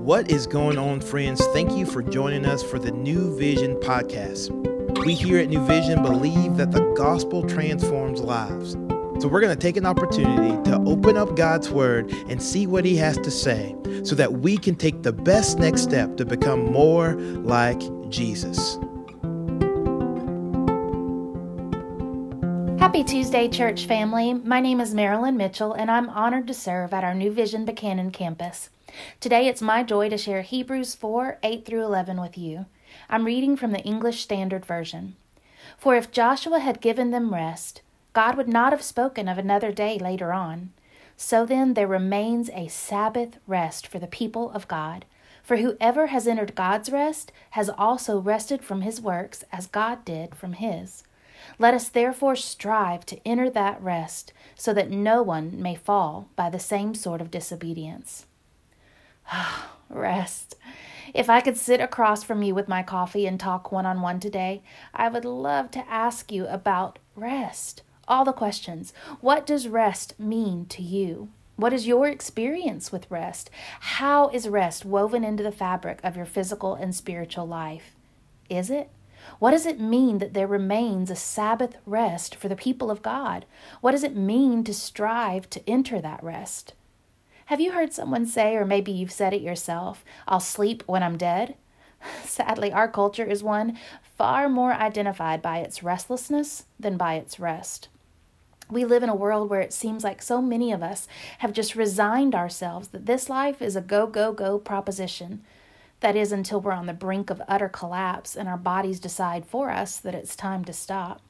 What is going on, friends? Thank you for joining us for the New Vision podcast. We here at New Vision believe that the gospel transforms lives. So we're going to take an opportunity to open up God's word and see what he has to say so that we can take the best next step to become more like Jesus. Happy Tuesday, church family. My name is Marilyn Mitchell, and I'm honored to serve at our New Vision Buchanan campus. Today, it's my joy to share Hebrews 4 8 through 11 with you. I'm reading from the English Standard Version. For if Joshua had given them rest, God would not have spoken of another day later on. So then, there remains a Sabbath rest for the people of God. For whoever has entered God's rest has also rested from his works as God did from his. Let us therefore strive to enter that rest, so that no one may fall by the same sort of disobedience. Rest. If I could sit across from you with my coffee and talk one on one today, I would love to ask you about rest. All the questions. What does rest mean to you? What is your experience with rest? How is rest woven into the fabric of your physical and spiritual life? Is it? What does it mean that there remains a Sabbath rest for the people of God? What does it mean to strive to enter that rest? Have you heard someone say, or maybe you've said it yourself, I'll sleep when I'm dead? Sadly, our culture is one far more identified by its restlessness than by its rest. We live in a world where it seems like so many of us have just resigned ourselves that this life is a go, go, go proposition. That is, until we're on the brink of utter collapse and our bodies decide for us that it's time to stop.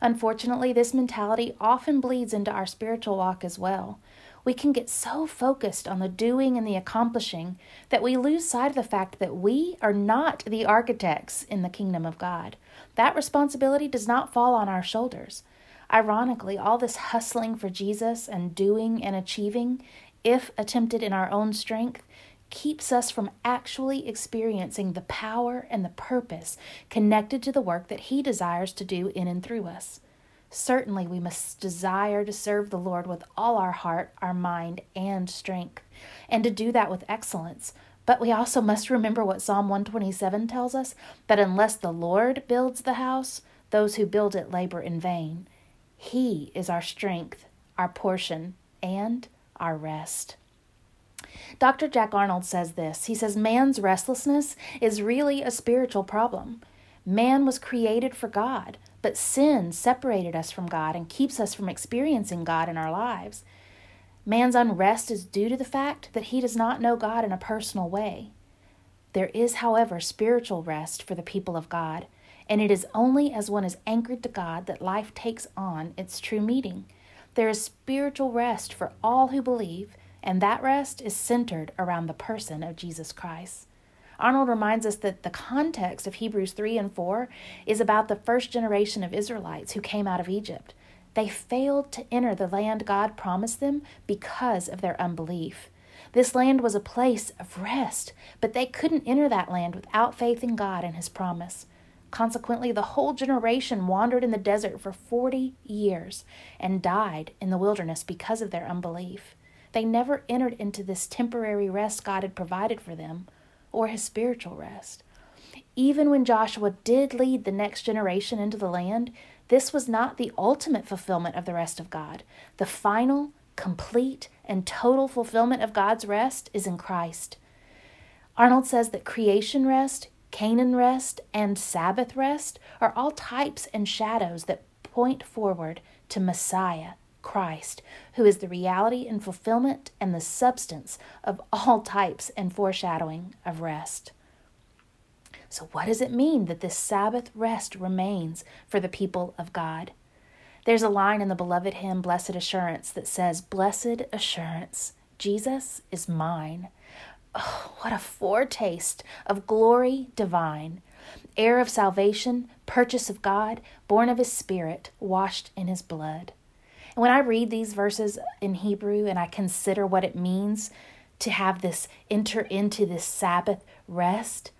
Unfortunately, this mentality often bleeds into our spiritual walk as well we can get so focused on the doing and the accomplishing that we lose sight of the fact that we are not the architects in the kingdom of God. That responsibility does not fall on our shoulders. Ironically, all this hustling for Jesus and doing and achieving, if attempted in our own strength, keeps us from actually experiencing the power and the purpose connected to the work that He desires to do in and through us. Certainly, we must desire to serve the Lord with all our heart, our mind, and strength, and to do that with excellence. But we also must remember what Psalm 127 tells us that unless the Lord builds the house, those who build it labor in vain. He is our strength, our portion, and our rest. Dr. Jack Arnold says this. He says, Man's restlessness is really a spiritual problem. Man was created for God, but sin separated us from God and keeps us from experiencing God in our lives. Man's unrest is due to the fact that he does not know God in a personal way. There is, however, spiritual rest for the people of God, and it is only as one is anchored to God that life takes on its true meaning. There is spiritual rest for all who believe, and that rest is centered around the person of Jesus Christ. Arnold reminds us that the context of Hebrews 3 and 4 is about the first generation of Israelites who came out of Egypt. They failed to enter the land God promised them because of their unbelief. This land was a place of rest, but they couldn't enter that land without faith in God and His promise. Consequently, the whole generation wandered in the desert for 40 years and died in the wilderness because of their unbelief. They never entered into this temporary rest God had provided for them or his spiritual rest. Even when Joshua did lead the next generation into the land, this was not the ultimate fulfillment of the rest of God. The final, complete, and total fulfillment of God's rest is in Christ. Arnold says that creation rest, Canaan rest, and Sabbath rest are all types and shadows that point forward to Messiah, Christ, who is the reality and fulfillment and the substance of all types and foreshadowing of rest. So, what does it mean that this Sabbath rest remains for the people of God? There's a line in the beloved hymn, Blessed Assurance, that says, Blessed Assurance, Jesus is mine. Oh, what a foretaste of glory divine, heir of salvation, purchase of God, born of his Spirit, washed in his blood. And when I read these verses in Hebrew and I consider what it means to have this enter into this Sabbath rest,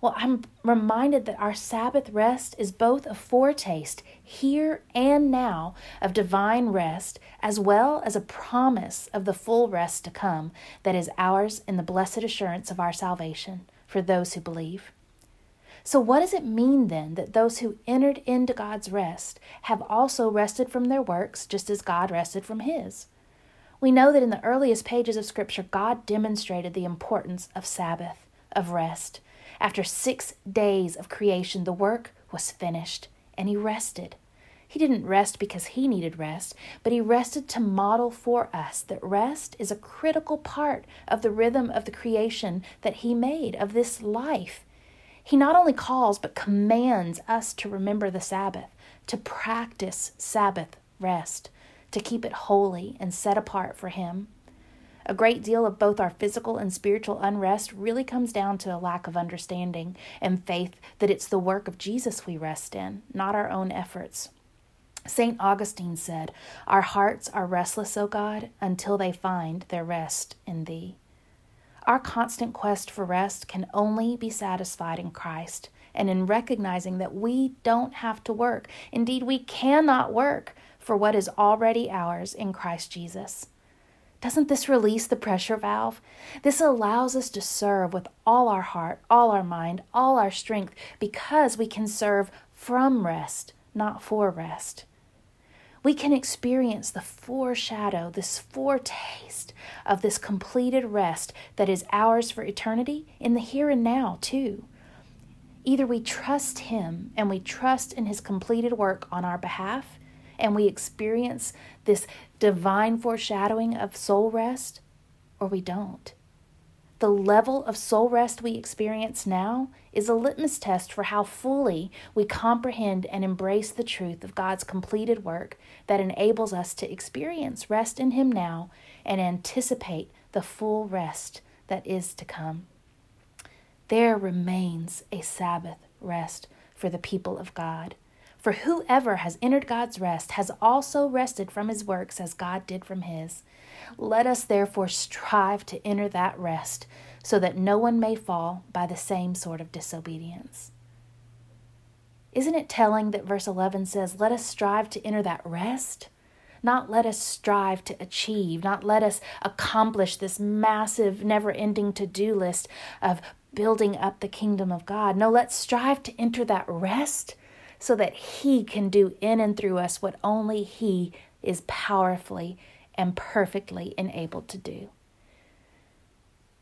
Well, I'm reminded that our Sabbath rest is both a foretaste here and now of divine rest, as well as a promise of the full rest to come that is ours in the blessed assurance of our salvation for those who believe. So, what does it mean then that those who entered into God's rest have also rested from their works just as God rested from his? We know that in the earliest pages of Scripture, God demonstrated the importance of Sabbath, of rest after six days of creation, the work was finished, and he rested. He didn't rest because he needed rest, but he rested to model for us that rest is a critical part of the rhythm of the creation that he made, of this life. He not only calls, but commands us to remember the Sabbath, to practice Sabbath rest, to keep it holy and set apart for him. A great deal of both our physical and spiritual unrest really comes down to a lack of understanding and faith that it's the work of Jesus we rest in, not our own efforts. St. Augustine said, Our hearts are restless, O God, until they find their rest in Thee. Our constant quest for rest can only be satisfied in Christ and in recognizing that we don't have to work. Indeed, we cannot work for what is already ours in Christ Jesus. Doesn't this release the pressure valve? This allows us to serve with all our heart, all our mind, all our strength, because we can serve from rest, not for rest. We can experience the foreshadow, this foretaste of this completed rest that is ours for eternity in the here and now, too. Either we trust Him and we trust in His completed work on our behalf, and we experience this divine foreshadowing of soul rest, or we don't. The level of soul rest we experience now is a litmus test for how fully we comprehend and embrace the truth of God's completed work that enables us to experience rest in Him now and anticipate the full rest that is to come. There remains a Sabbath rest for the people of God. For whoever has entered God's rest has also rested from his works as God did from his. Let us therefore strive to enter that rest, so that no one may fall by the same sort of disobedience. Isn't it telling that verse 11 says, Let us strive to enter that rest? Not let us strive to achieve, not let us accomplish this massive, never ending to do list of building up the kingdom of God. No, let's strive to enter that rest so that He can do in and through us what only He is powerfully and perfectly enabled to do.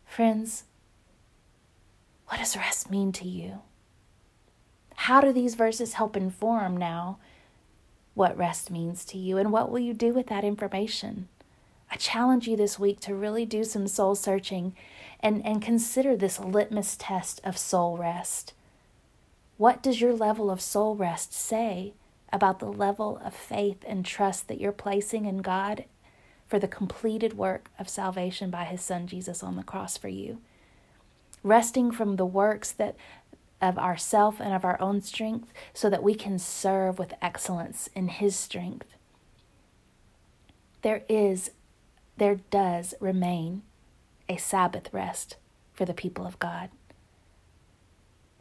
Friends, what does rest mean to you? How do these verses help inform now what rest means to you, and what will you do with that information? I challenge you this week to really do some soul searching and, and consider this litmus test of soul rest. What does your level of soul rest say about the level of faith and trust that you're placing in God for the completed work of salvation by his son Jesus on the cross for you? Resting from the works that of ourself and of our own strength so that we can serve with excellence in his strength. There is there does remain a Sabbath rest for the people of God.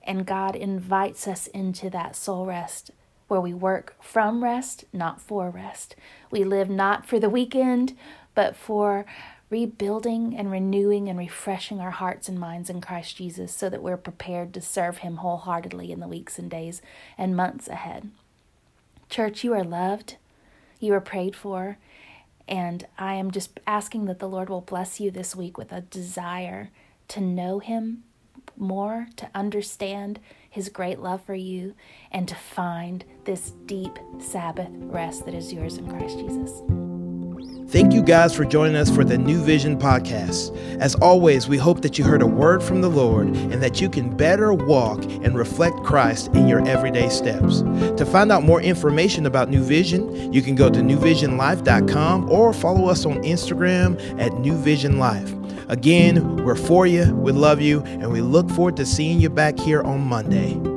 And God invites us into that soul rest where we work from rest, not for rest. We live not for the weekend, but for rebuilding and renewing and refreshing our hearts and minds in Christ Jesus so that we're prepared to serve Him wholeheartedly in the weeks and days and months ahead. Church, you are loved, you are prayed for, and I am just asking that the Lord will bless you this week with a desire to know Him more to understand His great love for you and to find this deep Sabbath rest that is yours in Christ Jesus. Thank you guys for joining us for the New Vision podcast. As always, we hope that you heard a word from the Lord and that you can better walk and reflect Christ in your everyday steps. To find out more information about New Vision, you can go to newvisionlife.com or follow us on Instagram at New Vision Life. Again, we're for you, we love you, and we look forward to seeing you back here on Monday.